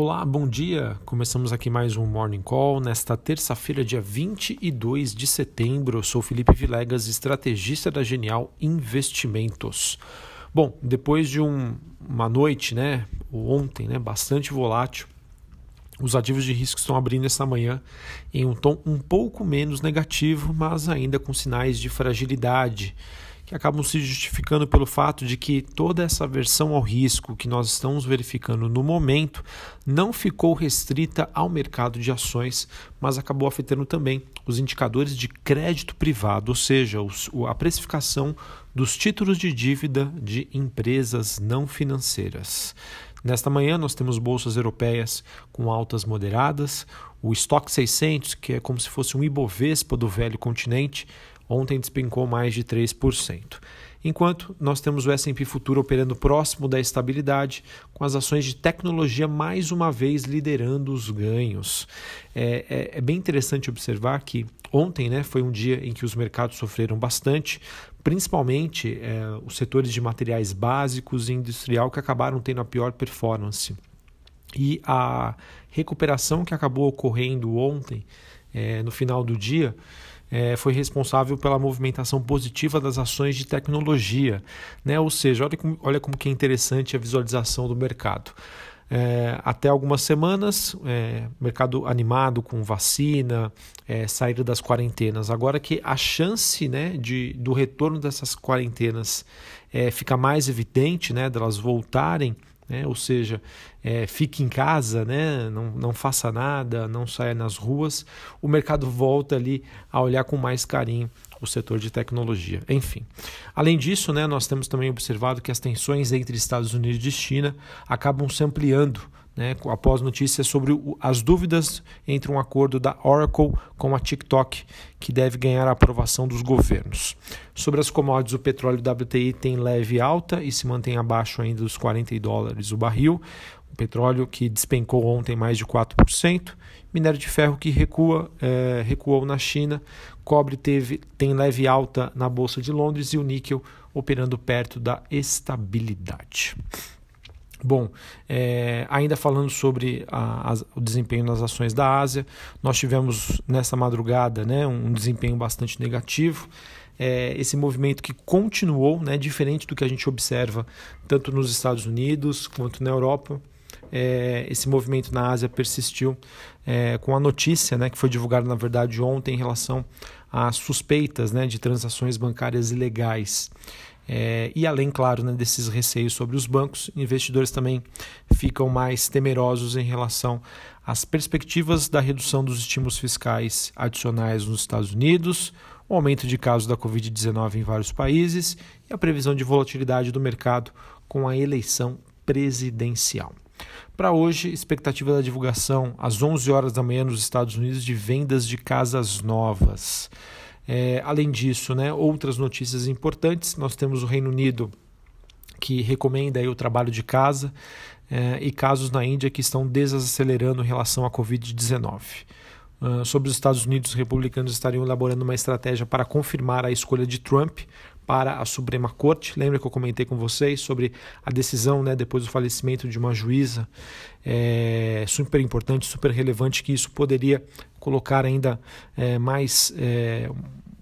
Olá, bom dia. Começamos aqui mais um Morning Call nesta terça-feira, dia 22 de setembro. Eu sou Felipe Vilegas, estrategista da Genial Investimentos. Bom, depois de um, uma noite, né, ontem, né, bastante volátil, os ativos de risco estão abrindo esta manhã em um tom um pouco menos negativo, mas ainda com sinais de fragilidade que acabam se justificando pelo fato de que toda essa aversão ao risco que nós estamos verificando no momento não ficou restrita ao mercado de ações, mas acabou afetando também os indicadores de crédito privado, ou seja, a precificação dos títulos de dívida de empresas não financeiras. Nesta manhã, nós temos bolsas europeias com altas moderadas, o Stock 600, que é como se fosse um Ibovespa do velho continente, ontem despencou mais de 3%. Enquanto nós temos o S&P Futuro operando próximo da estabilidade, com as ações de tecnologia mais uma vez liderando os ganhos. É, é, é bem interessante observar que ontem né, foi um dia em que os mercados sofreram bastante, principalmente é, os setores de materiais básicos e industrial que acabaram tendo a pior performance. E a recuperação que acabou ocorrendo ontem, é, no final do dia, é, foi responsável pela movimentação positiva das ações de tecnologia. Né? Ou seja, olha como, olha como que é interessante a visualização do mercado. É, até algumas semanas, é, mercado animado com vacina, é, saída das quarentenas. Agora que a chance né, de, do retorno dessas quarentenas é, fica mais evidente, né, delas voltarem né? ou seja, é, fique em casa, né? não, não faça nada, não saia nas ruas, o mercado volta ali a olhar com mais carinho o setor de tecnologia. Enfim, além disso, né, nós temos também observado que as tensões entre Estados Unidos e China acabam se ampliando né, após notícias sobre as dúvidas entre um acordo da Oracle com a TikTok, que deve ganhar a aprovação dos governos. Sobre as commodities, o petróleo WTI tem leve alta e se mantém abaixo ainda dos 40 dólares o barril. O petróleo que despencou ontem mais de 4%. Minério de ferro que recua, é, recuou na China. Cobre teve, tem leve alta na Bolsa de Londres e o níquel operando perto da estabilidade. Bom, é, ainda falando sobre a, a, o desempenho nas ações da Ásia, nós tivemos nessa madrugada né, um desempenho bastante negativo. É, esse movimento que continuou, né, diferente do que a gente observa tanto nos Estados Unidos quanto na Europa. É, esse movimento na Ásia persistiu é, com a notícia né, que foi divulgada, na verdade, ontem em relação às suspeitas né, de transações bancárias ilegais. É, e além, claro, né, desses receios sobre os bancos, investidores também ficam mais temerosos em relação às perspectivas da redução dos estímulos fiscais adicionais nos Estados Unidos, o aumento de casos da Covid-19 em vários países e a previsão de volatilidade do mercado com a eleição presidencial. Para hoje, expectativa da divulgação às 11 horas da manhã nos Estados Unidos de vendas de casas novas. É, além disso, né, outras notícias importantes: nós temos o Reino Unido que recomenda o trabalho de casa é, e casos na Índia que estão desacelerando em relação à Covid-19. Uh, sobre os Estados Unidos, os republicanos estariam elaborando uma estratégia para confirmar a escolha de Trump para a Suprema Corte. Lembra que eu comentei com vocês sobre a decisão, né, depois do falecimento de uma juíza, é, super importante, super relevante, que isso poderia colocar ainda é, mais é,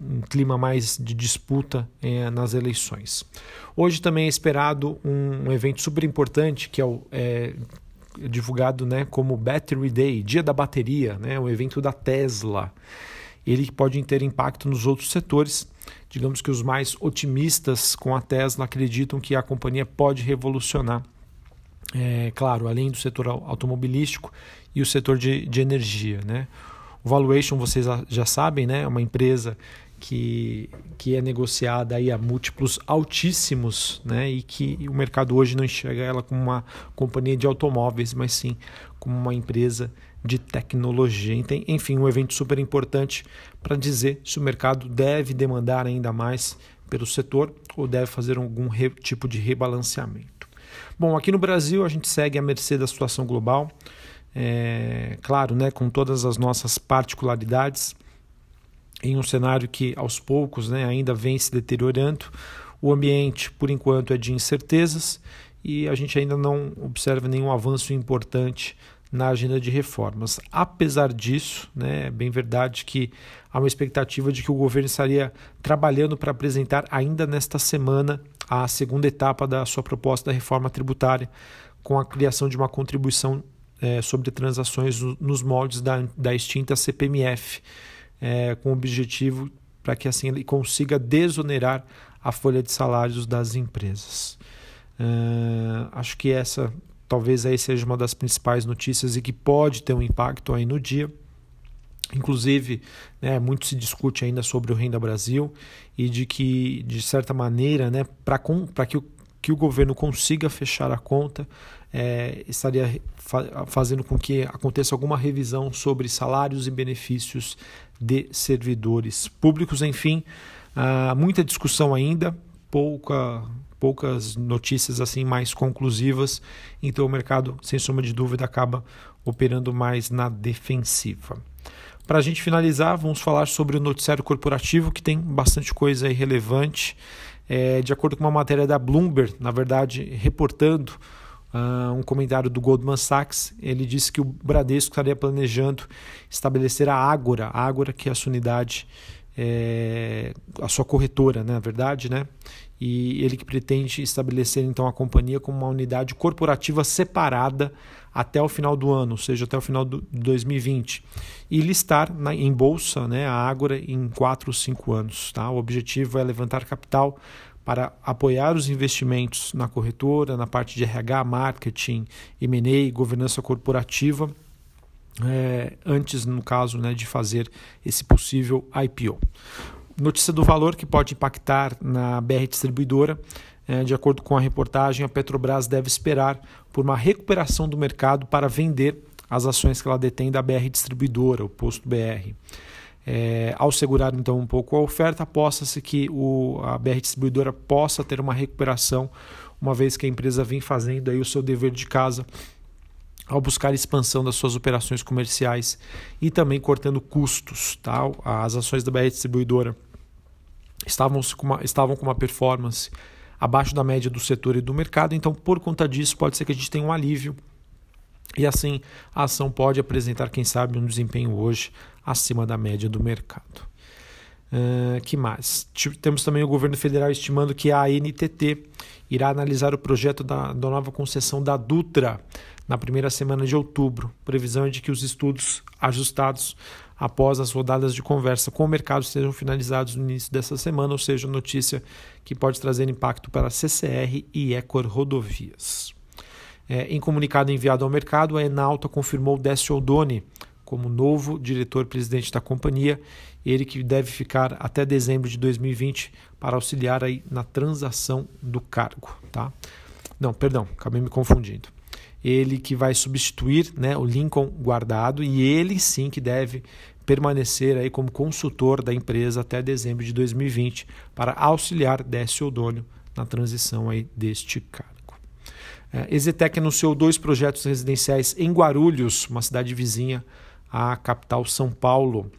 um clima mais de disputa é, nas eleições. Hoje também é esperado um, um evento super importante que é o divulgado né, como Battery Day, Dia da Bateria, né, o evento da Tesla. Ele pode ter impacto nos outros setores. Digamos que os mais otimistas com a Tesla acreditam que a companhia pode revolucionar, é, claro, além do setor automobilístico e o setor de, de energia. Né? O valuation, vocês já sabem, né? é uma empresa que, que é negociada aí a múltiplos altíssimos, né? E que o mercado hoje não enxerga ela como uma companhia de automóveis, mas sim como uma empresa tecnologia. Enfim, um evento super importante para dizer se o mercado deve demandar ainda mais pelo setor ou deve fazer algum tipo de rebalanceamento. Bom, aqui no Brasil a gente segue à mercê da situação global, é, claro, né, com todas as nossas particularidades em um cenário que aos poucos né, ainda vem se deteriorando. O ambiente, por enquanto, é de incertezas e a gente ainda não observa nenhum avanço importante na agenda de reformas. Apesar disso, né, é bem verdade que há uma expectativa de que o governo estaria trabalhando para apresentar ainda nesta semana a segunda etapa da sua proposta da reforma tributária, com a criação de uma contribuição é, sobre transações nos moldes da, da extinta CPMF, é, com o objetivo para que assim ele consiga desonerar a folha de salários das empresas. Uh, acho que essa talvez aí seja uma das principais notícias e que pode ter um impacto aí no dia. Inclusive, né, muito se discute ainda sobre o Renda Brasil e de que, de certa maneira, né, para que, o, que o governo consiga fechar a conta, é, estaria fa fazendo com que aconteça alguma revisão sobre salários e benefícios de servidores públicos. Enfim, há muita discussão ainda, pouca, poucas notícias assim mais conclusivas, então o mercado, sem sombra de dúvida, acaba operando mais na defensiva. Para a gente finalizar, vamos falar sobre o noticiário corporativo, que tem bastante coisa relevante. É, de acordo com uma matéria da Bloomberg, na verdade, reportando uh, um comentário do Goldman Sachs, ele disse que o Bradesco estaria planejando estabelecer a Ágora, a Ágora que é a sua unidade, é, a sua corretora, né, na verdade, né? E ele que pretende estabelecer então a companhia como uma unidade corporativa separada até o final do ano, ou seja, até o final de 2020, e listar na, em bolsa né, a Ágora em 4 ou 5 anos. Tá? O objetivo é levantar capital para apoiar os investimentos na corretora, na parte de RH, marketing, M&A, governança corporativa, é, antes, no caso, né, de fazer esse possível IPO. Notícia do valor que pode impactar na BR Distribuidora. É, de acordo com a reportagem, a Petrobras deve esperar por uma recuperação do mercado para vender as ações que ela detém da BR Distribuidora, o posto BR. É, ao segurar então um pouco a oferta, aposta-se que o, a BR Distribuidora possa ter uma recuperação, uma vez que a empresa vem fazendo aí o seu dever de casa ao buscar expansão das suas operações comerciais e também cortando custos. Tá? As ações da BR Distribuidora estavam com, uma, estavam com uma performance abaixo da média do setor e do mercado, então por conta disso pode ser que a gente tenha um alívio e assim a ação pode apresentar, quem sabe, um desempenho hoje acima da média do mercado. Uh, que mais? Temos também o governo federal estimando que a ANTT irá analisar o projeto da, da nova concessão da Dutra na primeira semana de outubro. Previsão é de que os estudos ajustados após as rodadas de conversa com o mercado sejam finalizados no início dessa semana, ou seja, notícia que pode trazer impacto para a CCR e Ecor Rodovias. É, em comunicado enviado ao mercado, a Enalta confirmou Décio Odoni como novo diretor-presidente da companhia, ele que deve ficar até dezembro de 2020 para auxiliar aí na transação do cargo. Tá? Não, perdão, acabei me confundindo. Ele que vai substituir né, o Lincoln Guardado e ele sim que deve permanecer aí como consultor da empresa até dezembro de 2020 para auxiliar Décio Odônio na transição aí deste cargo. É, Exetec anunciou dois projetos residenciais em Guarulhos, uma cidade vizinha à capital São Paulo.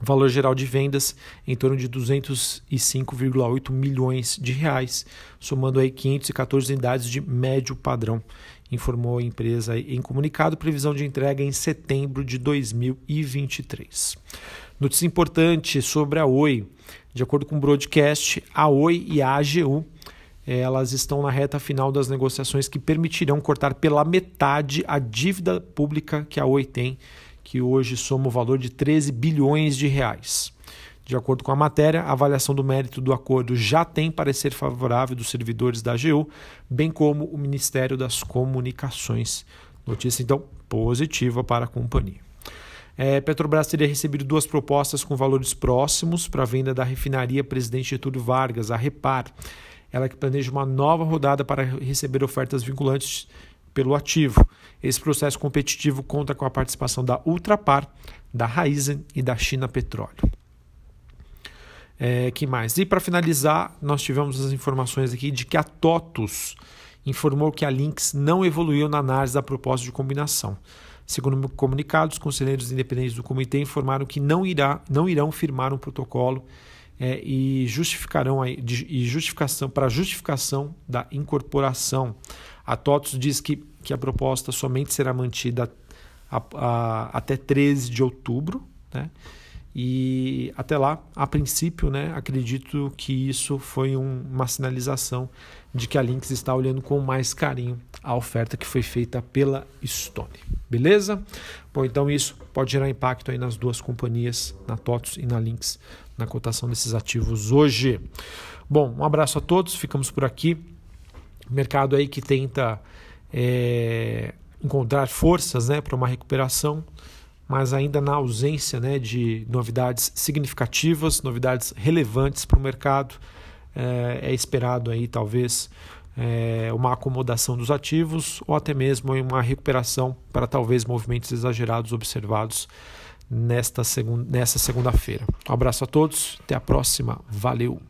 Valor geral de vendas em torno de 205,8 milhões de reais, somando aí 514 unidades de médio padrão, informou a empresa em comunicado, previsão de entrega em setembro de 2023. Notícia importante sobre a Oi. De acordo com o broadcast, a Oi e a AGU elas estão na reta final das negociações que permitirão cortar pela metade a dívida pública que a Oi tem, que hoje soma o valor de 13 bilhões de reais. De acordo com a matéria, a avaliação do mérito do acordo já tem parecer favorável dos servidores da AGU, bem como o Ministério das Comunicações. Notícia então positiva para a companhia. É, Petrobras teria recebido duas propostas com valores próximos para a venda da refinaria Presidente Getúlio Vargas, a Repar ela que planeja uma nova rodada para receber ofertas vinculantes pelo ativo. Esse processo competitivo conta com a participação da Ultrapar, da Raizen e da China Petróleo. É, que mais? E para finalizar, nós tivemos as informações aqui de que a TOTUS informou que a Lynx não evoluiu na análise da proposta de combinação. Segundo o comunicado, os conselheiros independentes do comitê informaram que não, irá, não irão firmar um protocolo é, e justificarão a, e justificação para justificação da incorporação. A TOTUS diz que, que a proposta somente será mantida a, a, até 13 de outubro. Né? E até lá, a princípio, né, acredito que isso foi um, uma sinalização de que a Lynx está olhando com mais carinho a oferta que foi feita pela Stone. Beleza? Bom, então isso pode gerar impacto aí nas duas companhias, na TOTUS e na Lynx, na cotação desses ativos hoje. Bom, um abraço a todos, ficamos por aqui. Mercado aí que tenta é, encontrar forças né, para uma recuperação mas ainda na ausência né, de novidades significativas, novidades relevantes para o mercado, é, é, esperado aí talvez é, uma acomodação dos ativos ou até mesmo uma recuperação para talvez movimentos exagerados observados nesta segun nessa segunda-feira. Um abraço a todos, até a próxima, valeu!